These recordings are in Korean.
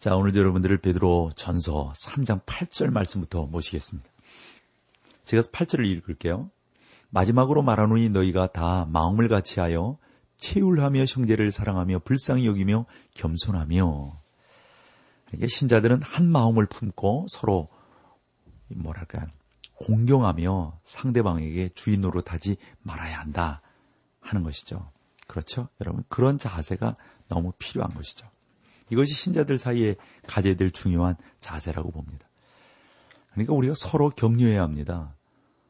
자, 오늘도 여러분들을 베드로 전서 3장 8절 말씀부터 모시겠습니다. 제가 8절을 읽을게요. 마지막으로 말하노니 너희가 다 마음을 같이하여 체율하며 형제를 사랑하며 불쌍히 여기며 겸손하며 신자들은 한 마음을 품고 서로 뭐랄까 공경하며 상대방에게 주인 노릇하지 말아야 한다 하는 것이죠. 그렇죠? 여러분 그런 자세가 너무 필요한 것이죠. 이것이 신자들 사이에 가져야 될 중요한 자세라고 봅니다. 그러니까 우리가 서로 격려해야 합니다.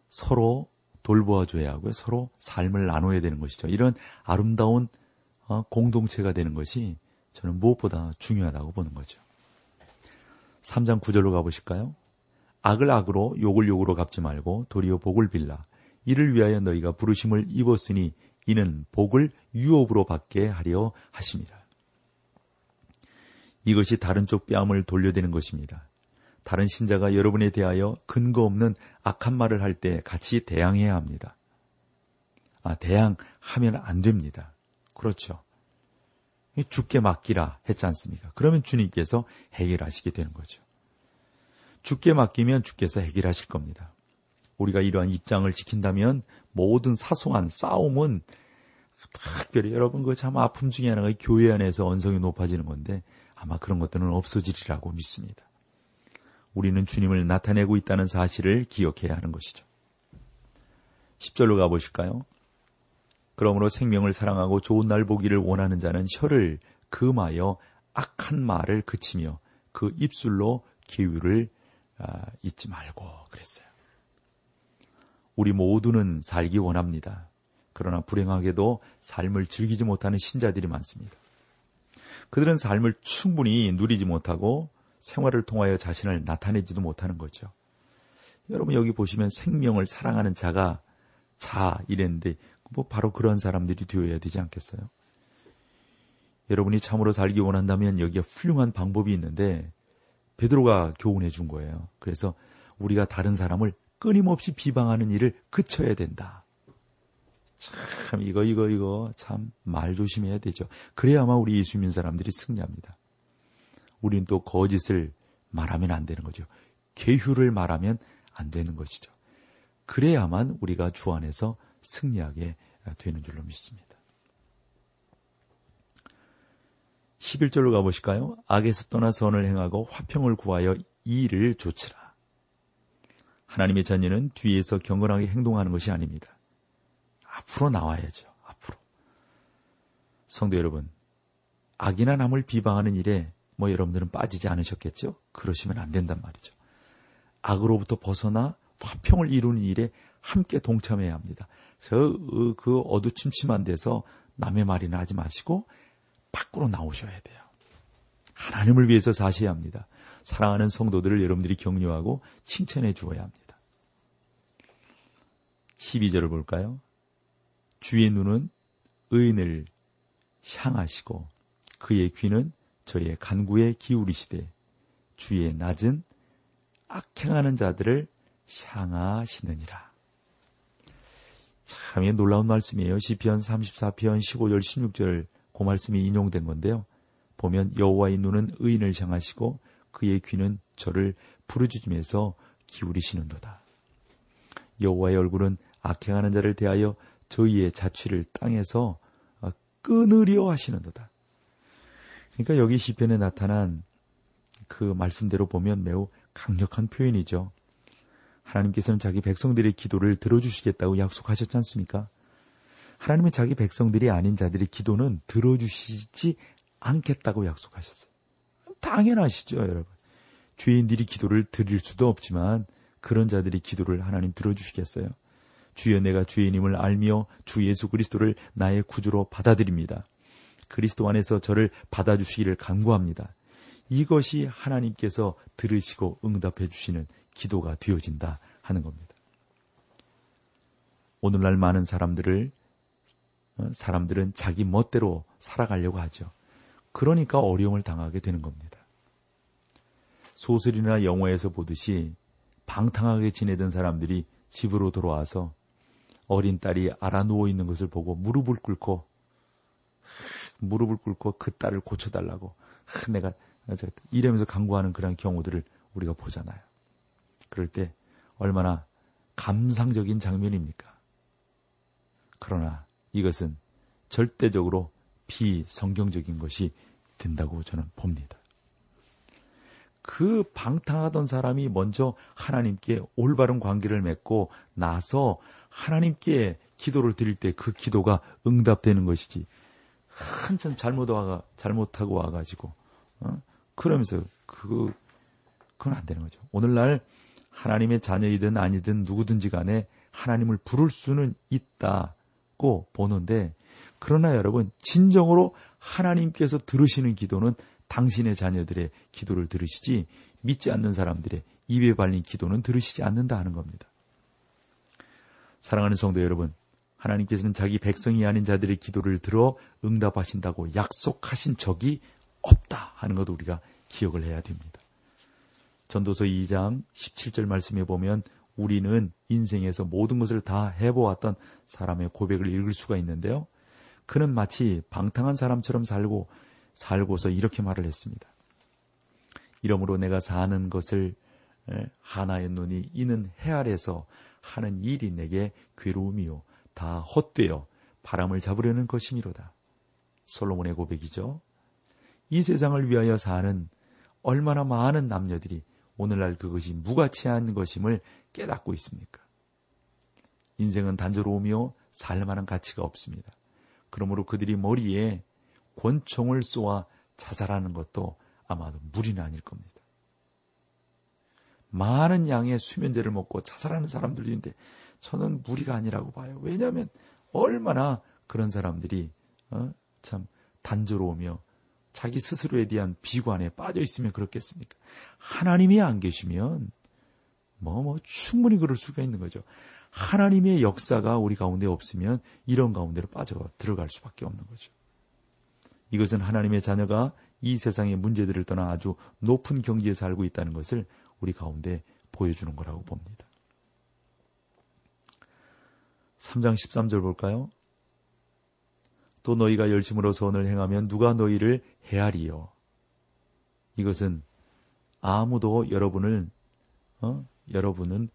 서로 돌보아줘야 하고요. 서로 삶을 나눠야 되는 것이죠. 이런 아름다운 어, 공동체가 되는 것이 저는 무엇보다 중요하다고 보는 거죠. 3장 9절로 가보실까요? 악을 악으로 욕을 욕으로 갚지 말고 도리어 복을 빌라. 이를 위하여 너희가 부르심을 입었으니 이는 복을 유업으로 받게 하려 하십니다. 이것이 다른 쪽 뺨을 돌려대는 것입니다. 다른 신자가 여러분에 대하여 근거 없는 악한 말을 할 때 같이 대항해야 합니다. 아, 대항하면 안 됩니다. 그렇죠. 죽게 맡기라 했지 않습니까? 그러면 주님께서 해결하시게 되는 거죠. 죽게 맡기면 주께서 해결하실 겁니다. 우리가 이러한 입장을 지킨다면 모든 사소한 싸움은 특별히 여러분 그 참 아픔 중에 하나가 교회 안에서 언성이 높아지는 건데 아마 그런 것들은 없어지리라고 믿습니다. 우리는 주님을 나타내고 있다는 사실을 기억해야 하는 것이죠. 10절로 가보실까요? 그러므로 생명을 사랑하고 좋은 날 보기를 원하는 자는 혀를 금하여 악한 말을 그치며 그 입술로 기유를 아, 잊지 말고 그랬어요. 우리 모두는 살기 원합니다. 그러나 불행하게도 삶을 즐기지 못하는 신자들이 많습니다. 그들은 삶을 충분히 누리지 못하고 생활을 통하여 자신을 나타내지도 못하는 거죠. 여러분 여기 보시면 생명을 사랑하는 자가 자 이랬는데 뭐 바로 그런 사람들이 되어야 되지 않겠어요? 여러분이 참으로 살기 원한다면 여기에 훌륭한 방법이 있는데 베드로가 교훈해 준 거예요. 그래서 우리가 다른 사람을 끊임없이 비방하는 일을 그쳐야 된다. 참 이거 이거 이거 참 말 조심해야 되죠. 그래야만 우리 예수민 사람들이 승리합니다. 우린 또 거짓을 말하면 안 되는 거죠. 계휴를 말하면 안 되는 것이죠. 그래야만 우리가 주 안에서 승리하게 되는 줄로 믿습니다. 11절로 가보실까요? 악에서 떠나 선을 행하고 화평을 구하여 이 일을 조치라. 하나님의 자녀는 뒤에서 경건하게 행동하는 것이 아닙니다. 앞으로 나와야죠. 앞으로. 성도 여러분, 악이나 남을 비방하는 일에 뭐 여러분들은 빠지지 않으셨겠죠? 그러시면 안 된단 말이죠. 악으로부터 벗어나 화평을 이루는 일에 함께 동참해야 합니다. 저그 그 어두침침한 데서 남의 말이나 하지 마시고 밖으로 나오셔야 돼요. 하나님을 위해서 사셔야 합니다. 사랑하는 성도들을 여러분들이 격려하고 칭찬해 주어야 합니다. 12절을 볼까요? 주의 눈은 의인을 향하시고 그의 귀는 저의 간구에 기울이시되 주의 낮은 악행하는 자들을 향하시느니라. 참 놀라운 말씀이에요. 시편 34편 15절 16절 그 말씀이 인용된 건데요. 보면 여호와의 눈은 의인을 향하시고 그의 귀는 저를 부르짖으면서 기울이시는도다. 여호와의 얼굴은 악행하는 자를 대하여 저희의 자취를 땅에서 어, 끊으려 하시는도다. 그러니까 여기 시편에 나타난 그 말씀대로 보면 매우 강력한 표현이죠. 하나님께서는 자기 백성들의 기도를 들어주시겠다고 약속하셨지 않습니까? 하나님은 자기 백성들이 아닌 자들의 기도는 들어주시지 않겠다고 약속하셨어요. 당연하시죠, 여러분. 죄인들이 기도를 드릴 수도 없지만 그런 자들이 기도를 하나님 들어주시겠어요? 주여 내가 주인임을 알며 주 예수 그리스도를 나의 구주로 받아들입니다. 그리스도 안에서 저를 받아주시기를 간구합니다. 이것이 하나님께서 들으시고 응답해 주시는 기도가 되어진다 하는 겁니다. 오늘날 많은 사람들을 어, 사람들은 자기 멋대로 살아가려고 하죠. 그러니까 어려움을 당하게 되는 겁니다. 소설이나 영화에서 보듯이 방탕하게 지내던 사람들이 집으로 돌아와서 어린 딸이 알아 누워 있는 것을 보고 무릎을 꿇고 무릎을 꿇고 그 딸을 고쳐달라고 내가 이러면서 강구하는 그런 경우들을 우리가 보잖아요. 그럴 때 얼마나 감상적인 장면입니까? 그러나 이것은 절대적으로 비성경적인 것이 된다고 저는 봅니다. 그 방탕하던 사람이 먼저 하나님께 올바른 관계를 맺고 나서 하나님께 기도를 드릴 때 그 기도가 응답되는 것이지 한참 잘못 와가 잘못하고 와가지고 어? 그러면서 그 그건 안 되는 거죠. 오늘날 하나님의 자녀이든 아니든 누구든지 간에 하나님을 부를 수는 있다고 보는데 그러나 여러분 진정으로 하나님께서 들으시는 기도는 당신의 자녀들의 기도를 들으시지 믿지 않는 사람들의 입에 발린 기도는 들으시지 않는다 하는 겁니다. 사랑하는 성도 여러분, 하나님께서는 자기 백성이 아닌 자들의 기도를 들어 응답하신다고 약속하신 적이 없다 하는 것도 우리가 기억을 해야 됩니다. 전도서 2장 17절 말씀에 보면 우리는 인생에서 모든 것을 다 해보았던 사람의 고백을 읽을 수가 있는데요. 그는 마치 방탕한 사람처럼 살고 살고서 이렇게 말을 했습니다. 이러므로 내가 사는 것을 하나의 눈이 이는 해 아래서 하는 일이 내게 괴로움이요 다 헛되어 바람을 잡으려는 것이미로다. 솔로몬의 고백이죠. 이 세상을 위하여 사는 얼마나 많은 남녀들이 오늘날 그것이 무가치한 것임을 깨닫고 있습니까? 인생은 단조로우며 살만한 가치가 없습니다. 그러므로 그들이 머리에 권총을 쏘아 자살하는 것도 아마도 무리는 아닐 겁니다. 많은 양의 수면제를 먹고 자살하는 사람들도 있는데 저는 무리가 아니라고 봐요. 왜냐하면 얼마나 그런 사람들이 어? 참 단조로우며 자기 스스로에 대한 비관에 빠져 있으면 그렇겠습니까? 하나님이 안 계시면 뭐, 뭐, 충분히 그럴 수가 있는 거죠. 하나님의 역사가 우리 가운데 없으면 이런 가운데로 빠져 들어갈 수밖에 없는 거죠. 이것은 하나님의 자녀가 이 세상의 문제들을 떠나 아주 높은 경지에 살고 있다는 것을 우리 가운데 보여주는 거라고 봅니다. 3장 13절 볼까요? 또 너희가 열심으로 선을 행하면 누가 너희를 헤아리요. 이것은 아무도 여러분을 어? 여러분은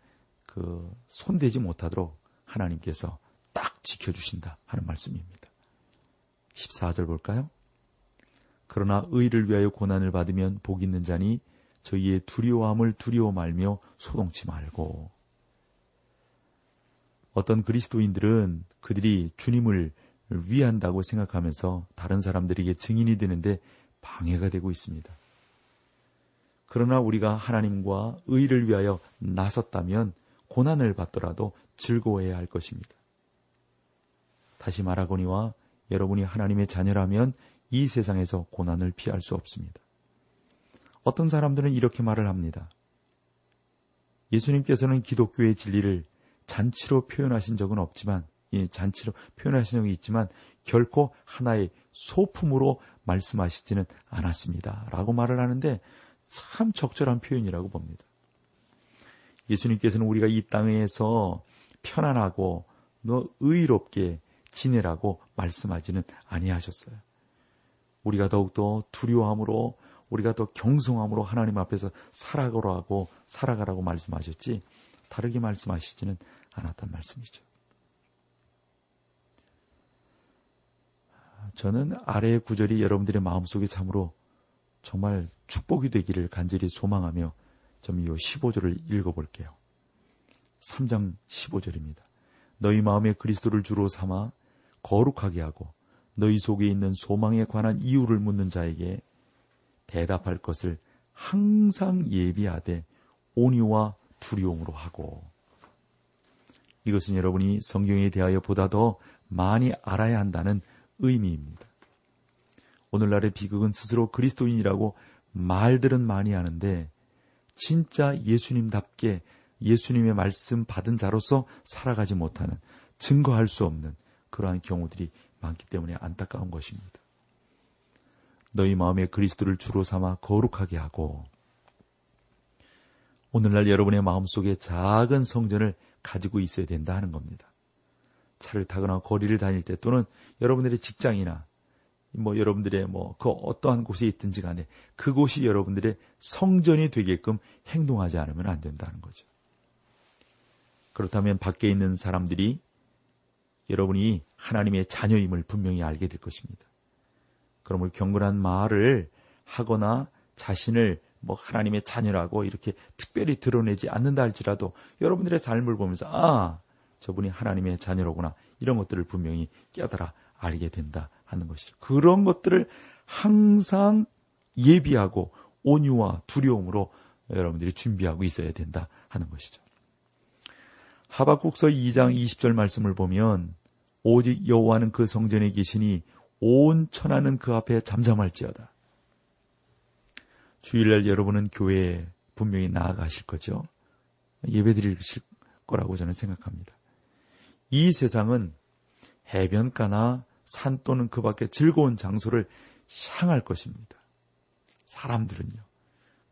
그 손대지 못하도록 하나님께서 딱 지켜주신다 하는 말씀입니다. 14절 볼까요? 그러나 의를 위하여 고난을 받으면 복 있는 자니 저희의 두려움을 두려워 말며 소동치 말고 어떤 그리스도인들은 그들이 주님을 위한다고 생각하면서 다른 사람들에게 증인이 되는데 방해가 되고 있습니다. 그러나 우리가 하나님과 의를 위하여 나섰다면 고난을 받더라도 즐거워해야 할 것입니다. 다시 말하거니와 여러분이 하나님의 자녀라면 이 세상에서 고난을 피할 수 없습니다. 어떤 사람들은 이렇게 말을 합니다. 예수님께서는 기독교의 진리를 잔치로 표현하신 적은 없지만, 예, 잔치로 표현하신 적이 있지만, 결코 하나의 소품으로 말씀하시지는 않았습니다. 라고 말을 하는데 참 적절한 표현이라고 봅니다. 예수님께서는 우리가 이 땅에서 편안하고 너 의롭게 지내라고 말씀하지는 아니하셨어요. 우리가 더욱더 두려움으로 우리가 더 경성함으로 하나님 앞에서 살아가라고 살아가라고 말씀하셨지 다르게 말씀하시지는 않았단 말씀이죠. 저는 아래의 구절이 여러분들의 마음속에 참으로 정말 축복이 되기를 간절히 소망하며 좀이 15절을 읽어볼게요. 3장 15절입니다. 너희 마음에 그리스도를 주로 삼아 거룩하게 하고 너희 속에 있는 소망에 관한 이유를 묻는 자에게 대답할 것을 항상 예비하되 온유와 두려움으로 하고 이것은 여러분이 성경에 대하여 보다 더 많이 알아야 한다는 의미입니다. 오늘날의 비극은 스스로 그리스도인이라고 말들은 많이 하는데 진짜 예수님답게 예수님의 말씀 받은 자로서 살아가지 못하는 증거할 수 없는 그러한 경우들이 많기 때문에 안타까운 것입니다. 너희 마음에 그리스도를 주로 삼아 거룩하게 하고 오늘날 여러분의 마음속에 작은 성전을 가지고 있어야 된다 하는 겁니다. 차를 타거나 거리를 다닐 때 또는 여러분들의 직장이나 뭐 여러분들의 뭐 그 어떠한 곳에 있든지 간에 그곳이 여러분들의 성전이 되게끔 행동하지 않으면 안 된다는 거죠. 그렇다면 밖에 있는 사람들이 여러분이 하나님의 자녀임을 분명히 알게 될 것입니다. 그러므로 경건한 말을 하거나 자신을 뭐 하나님의 자녀라고 이렇게 특별히 드러내지 않는다 할지라도 여러분들의 삶을 보면서 아 저분이 하나님의 자녀로구나 이런 것들을 분명히 깨달아 알게 된다 하는 것이죠. 그런 것들을 항상 예비하고 온유와 두려움으로 여러분들이 준비하고 있어야 된다 하는 것이죠. 하박국서 2장 20절 말씀을 보면 오직 여호와는 그 성전에 계시니 온 천하는 그 앞에 잠잠할지어다. 주일날 여러분은 교회에 분명히 나아가실 거죠. 예배 드리실 거라고 저는 생각합니다. 이 세상은 해변가나 산 또는 그 밖에 즐거운 장소를 향할 것입니다. 사람들은요.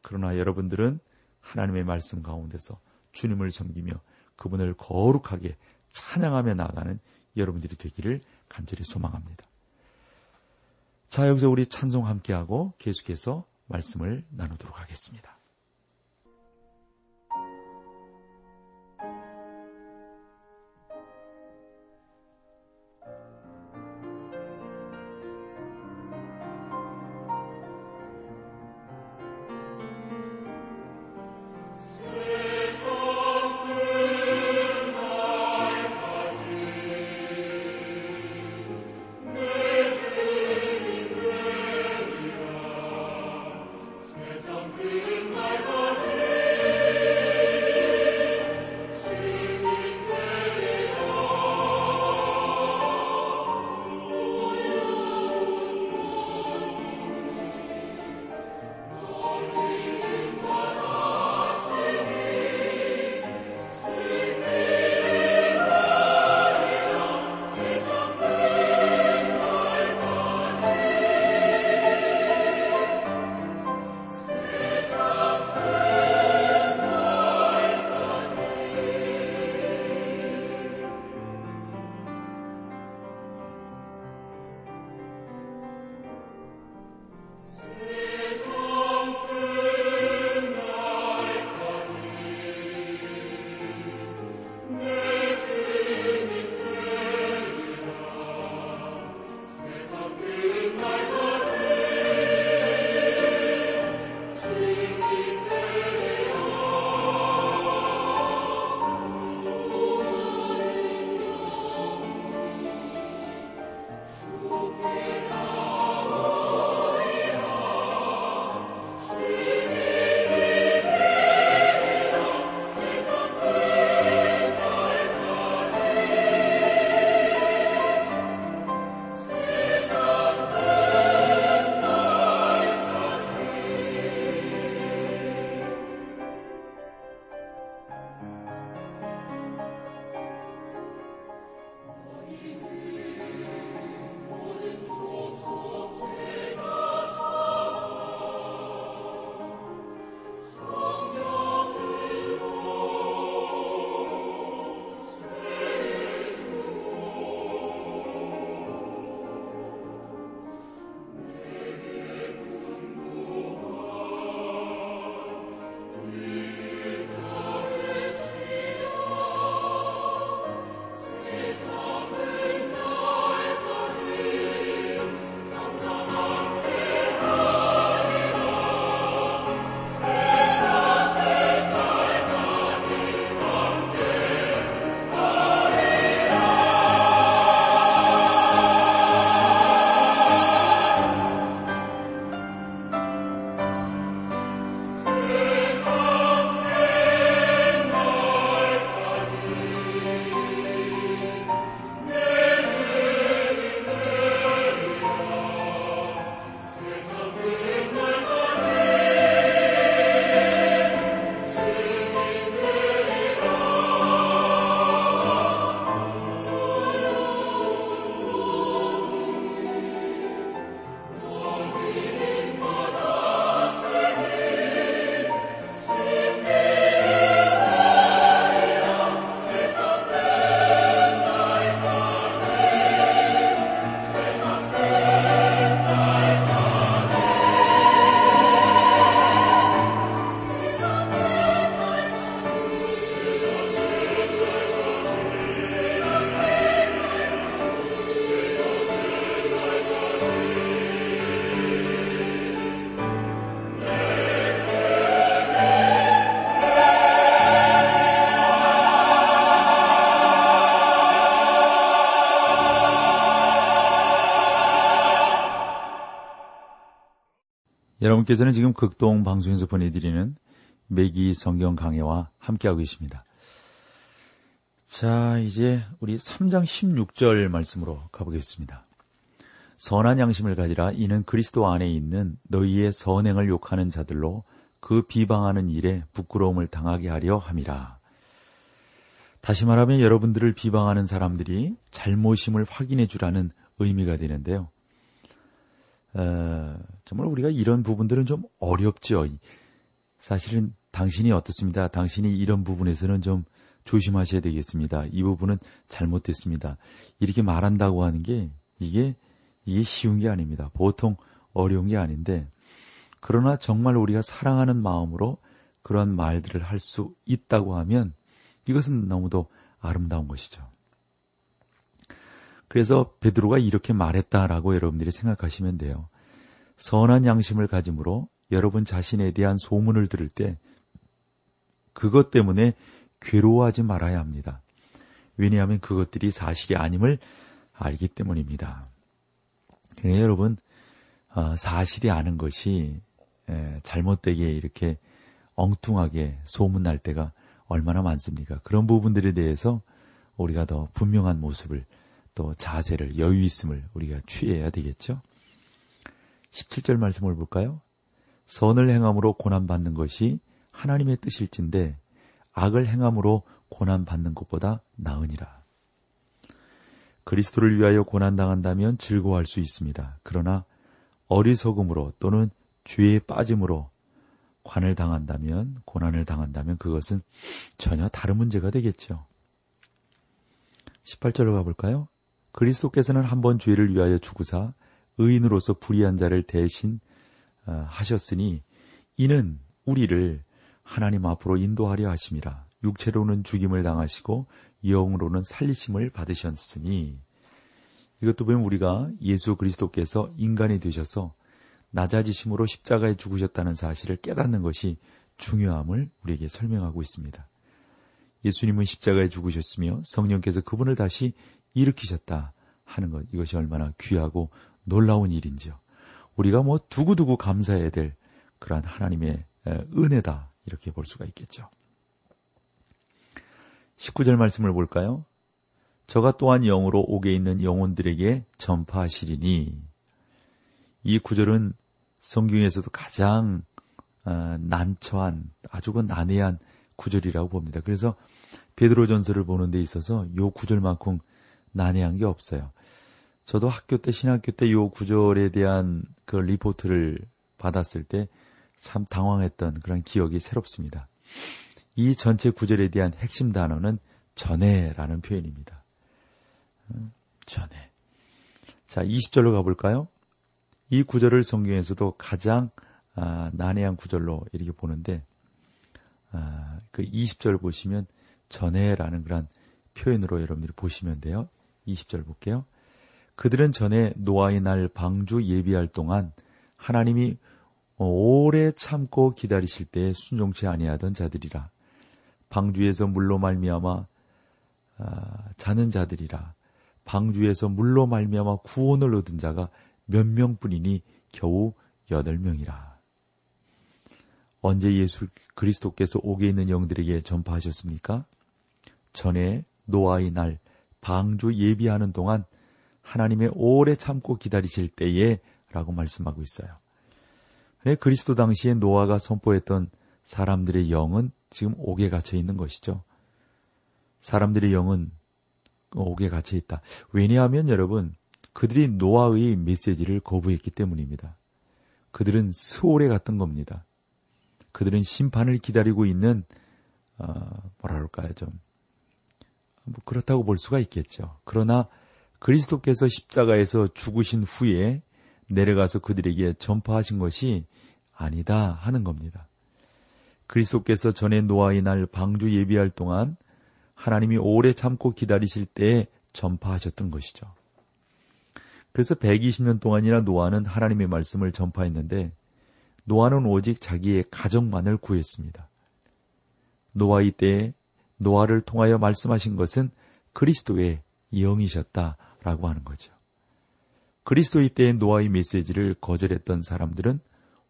그러나 여러분들은 하나님의 말씀 가운데서 주님을 섬기며 그분을 거룩하게 찬양하며 나가는 여러분들이 되기를 간절히 소망합니다. 자, 여기서 우리 찬송 함께하고 계속해서 말씀을 나누도록 하겠습니다. 여러분께서는 지금 극동 방송에서 보내드리는 매기 성경 강해와 함께하고 계십니다. 자, 이제 우리 3장 16절 말씀으로 가보겠습니다. 선한 양심을 가지라 이는 그리스도 안에 있는 너희의 선행을 욕하는 자들로 그 비방하는 일에 부끄러움을 당하게 하려 함이라. 다시 말하면 여러분들을 비방하는 사람들이 잘못임을 확인해 주라는 의미가 되는데요. 어, 정말 우리가 이런 부분들은 좀 어렵죠. 사실은 당신이 어떻습니다. 당신이 이런 부분에서는 좀 조심하셔야 되겠습니다. 이 부분은 잘못됐습니다. 이렇게 말한다고 하는 게 이게 이게 쉬운 게 아닙니다. 보통 어려운 게 아닌데 그러나 정말 우리가 사랑하는 마음으로 그런 말들을 할 수 있다고 하면 이것은 너무도 아름다운 것이죠. 그래서 베드로가 이렇게 말했다라고 여러분들이 생각하시면 돼요. 선한 양심을 가짐으로 여러분 자신에 대한 소문을 들을 때 그것 때문에 괴로워하지 말아야 합니다. 왜냐하면 그것들이 사실이 아님을 알기 때문입니다. 그러니까 여러분 어, 사실이 아는 것이 잘못되게 이렇게 엉뚱하게 소문날 때가 얼마나 많습니까? 그런 부분들에 대해서 우리가 더 분명한 모습을 또 자세를 여유 있음을 우리가 취해야 되겠죠. 17절 말씀을 볼까요? 선을 행함으로 고난 받는 것이 하나님의 뜻일진데 악을 행함으로 고난 받는 것보다 나으니라. 그리스도를 위하여 고난 당한다면 즐거워할 수 있습니다. 그러나 어리석음으로 또는 죄에 빠짐으로 관을 당한다면, 고난을 당한다면 그것은 전혀 다른 문제가 되겠죠. 18절로 가볼까요? 그리스도께서는 한 번 죄를 위하여 죽으사 의인으로서 불의한 자를 대신 어, 하셨으니 이는 우리를 하나님 앞으로 인도하려 하심이라 육체로는 죽임을 당하시고 영으로는 살리심을 받으셨으니 이것도 보면 우리가 예수 그리스도께서 인간이 되셔서 낮아지심으로 십자가에 죽으셨다는 사실을 깨닫는 것이 중요함을 우리에게 설명하고 있습니다. 예수님은 십자가에 죽으셨으며 성령께서 그분을 다시 일으키셨다 하는 것 이것이 얼마나 귀하고 놀라운 일인지요. 우리가 뭐 두고두고 감사해야 될 그러한 하나님의 은혜다 이렇게 볼 수가 있겠죠. 19절 말씀을 볼까요? 저가 또한 영으로 옥에 있는 영혼들에게 전파하시리니 이 구절은 성경에서도 가장 어, 난처한 아주 그 난해한 구절이라고 봅니다. 그래서 베드로 전서를 보는 데 있어서 요 구절만큼 난해한 게 없어요. 저도 학교 때 신학교 때 요 구절에 대한 그 리포트를 받았을 때 참 당황했던 그런 기억이 새롭습니다. 이 전체 구절에 대한 핵심 단어는 전에라는 표현입니다. 음, 전에. 자, 20절로 가볼까요? 이 구절을 성경에서도 가장 아, 난해한 구절로 이렇게 보는데 아, 그 20절 보시면 전에라는 그런 표현으로 여러분들이 보시면 돼요. 20절 볼게요. 그들은 전에 노아의 날 방주 예비할 동안 하나님이 오래 참고 기다리실 때에 순종치 아니하던 자들이라 방주에서 물로 말미암아 아, 자는 자들이라 방주에서 물로 말미암아 구원을 얻은 자가 몇 명뿐이니 겨우 여덟 명이라. 언제 예수 그리스도께서 옥에 있는 영들에게 전파하셨습니까? 전에 노아의 날 방주 예비하는 동안 하나님의 오래 참고 기다리실 때에 라고 말씀하고 있어요. 그리스도 당시에 노아가 선포했던 사람들의 영은 지금 옥에 갇혀 있는 것이죠. 사람들의 영은 옥에 갇혀 있다. 왜냐하면 여러분, 그들이 노아의 메시지를 거부했기 때문입니다. 그들은 스올에 갔던 겁니다. 그들은 심판을 기다리고 있는, 어, 뭐라 그럴까요, 좀. 뭐 그렇다고 볼 수가 있겠죠. 그러나 그리스도께서 십자가에서 죽으신 후에 내려가서 그들에게 전파하신 것이 아니다 하는 겁니다. 그리스도께서 전에 노아의 날 방주 예비할 동안 하나님이 오래 참고 기다리실 때에 전파하셨던 것이죠. 그래서 120년 동안이나 노아는 하나님의 말씀을 전파했는데 노아는 오직 자기의 가정만을 구했습니다. 노아의 때에 노아를 통하여 말씀하신 것은 그리스도의 영이셨다. 라고 하는 거죠. 그리스도의 때에 노아의 메시지를 거절했던 사람들은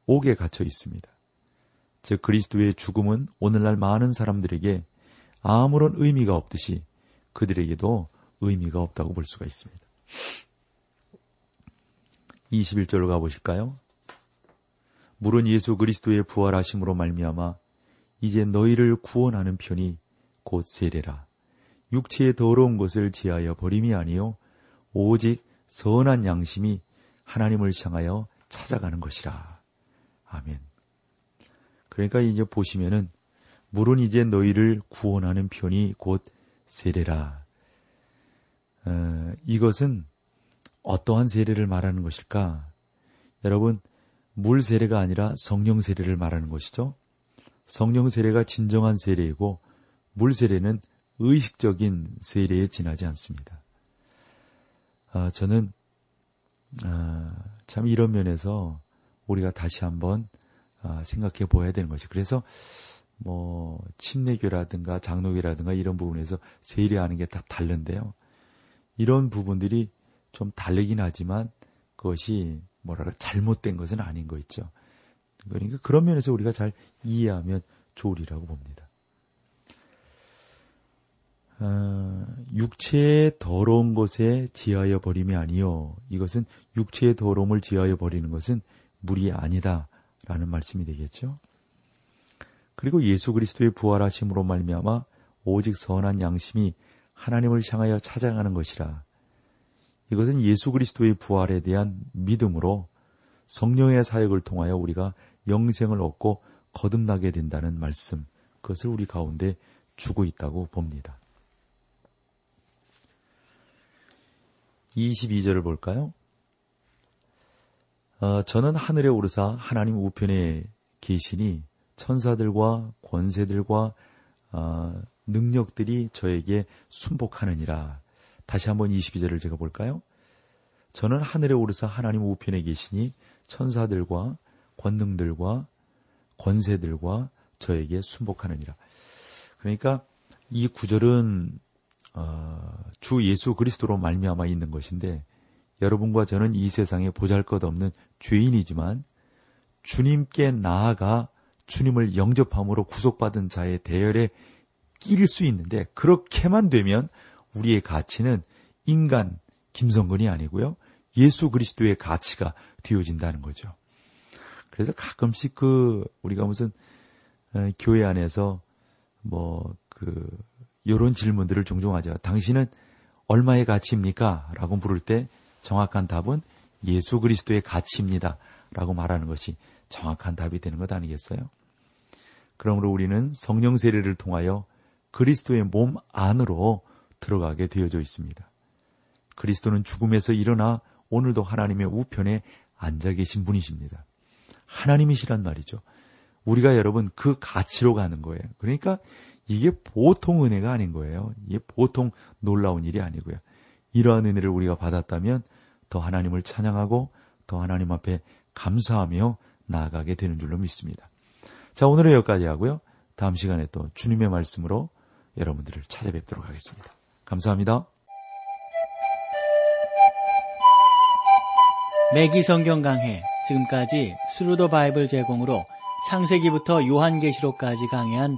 옥에 갇혀 있습니다. 즉 그리스도의 죽음은 오늘날 많은 사람들에게 아무런 의미가 없듯이 그들에게도 의미가 없다고 볼 수가 있습니다. 21절로 가보실까요? 물은 예수 그리스도의 부활하심으로 말미암아 이제 너희를 구원하는 편이 곧 세례라. 육체의 더러운 것을 지하여 버림이 아니요 오직 선한 양심이 하나님을 향하여 찾아가는 것이라. 아멘. 그러니까 이제 보시면은 물은 이제 너희를 구원하는 편이 곧 세례라. 어, 이것은 어떠한 세례를 말하는 것일까? 여러분, 물 세례가 아니라 성령 세례를 말하는 것이죠. 성령 세례가 진정한 세례이고 물 세례는 의식적인 세례에 지나지 않습니다. 아, 저는 아, 참 이런 면에서 우리가 다시 한번 아, 생각해 보아야 되는 것이 그래서 뭐 침례교라든가 장로교라든가 이런 부분에서 세례하는 게 다 다른데요. 이런 부분들이 좀 다르긴 하지만 그것이 뭐랄까 잘못된 것은 아닌 거 있죠. 그러니까 그런 면에서 우리가 잘 이해하면 좋으리라고 봅니다. 어, 육체의 더러운 것에 지하여 버림이 아니요. 이것은 육체의 더러움을 지하여 버리는 것은 물이 아니다라는 말씀이 되겠죠. 그리고 예수 그리스도의 부활하심으로 말미암아 오직 선한 양심이 하나님을 향하여 찾아가는 것이라. 이것은 예수 그리스도의 부활에 대한 믿음으로 성령의 사역을 통하여 우리가 영생을 얻고 거듭나게 된다는 말씀, 그것을 우리 가운데 주고 있다고 봅니다. 22절을 볼까요? 어, 저는 하늘에 오르사 하나님 우편에 계시니 천사들과 권세들과 어, 능력들이 저에게 순복하느니라. 다시 한번 22절을 제가 볼까요? 저는 하늘에 오르사 하나님 우편에 계시니 천사들과 권능들과 권세들과 저에게 순복하느니라. 그러니까 이 구절은 어, 주 예수 그리스도로 말미암아 있는 것인데 여러분과 저는 이 세상에 보잘것없는 죄인이지만 주님께 나아가 주님을 영접함으로 구속받은 자의 대열에 끼릴 수 있는데 그렇게만 되면 우리의 가치는 인간 김성근이 아니고요. 예수 그리스도의 가치가 되어진다는 거죠. 그래서 가끔씩 그 우리가 무슨 어, 교회 안에서 뭐 그 요런 질문들을 종종 하죠. 당신은 얼마의 가치입니까? 라고 물을 때 정확한 답은 예수 그리스도의 가치입니다. 라고 말하는 것이 정확한 답이 되는 것 아니겠어요? 그러므로 우리는 성령 세례를 통하여 그리스도의 몸 안으로 들어가게 되어져 있습니다. 그리스도는 죽음에서 일어나 오늘도 하나님의 우편에 앉아 계신 분이십니다. 하나님이시란 말이죠. 우리가 여러분 그 가치로 가는 거예요. 그러니까 이게 보통 은혜가 아닌 거예요. 이게 보통 놀라운 일이 아니고요. 이러한 은혜를 우리가 받았다면 더 하나님을 찬양하고 더 하나님 앞에 감사하며 나아가게 되는 줄로 믿습니다. 자, 오늘은 여기까지 하고요. 다음 시간에 또 주님의 말씀으로 여러분들을 찾아뵙도록 하겠습니다. 감사합니다. 매기 성경 강해 지금까지 Thru the Bible 제공으로 창세기부터 요한계시록까지 강해한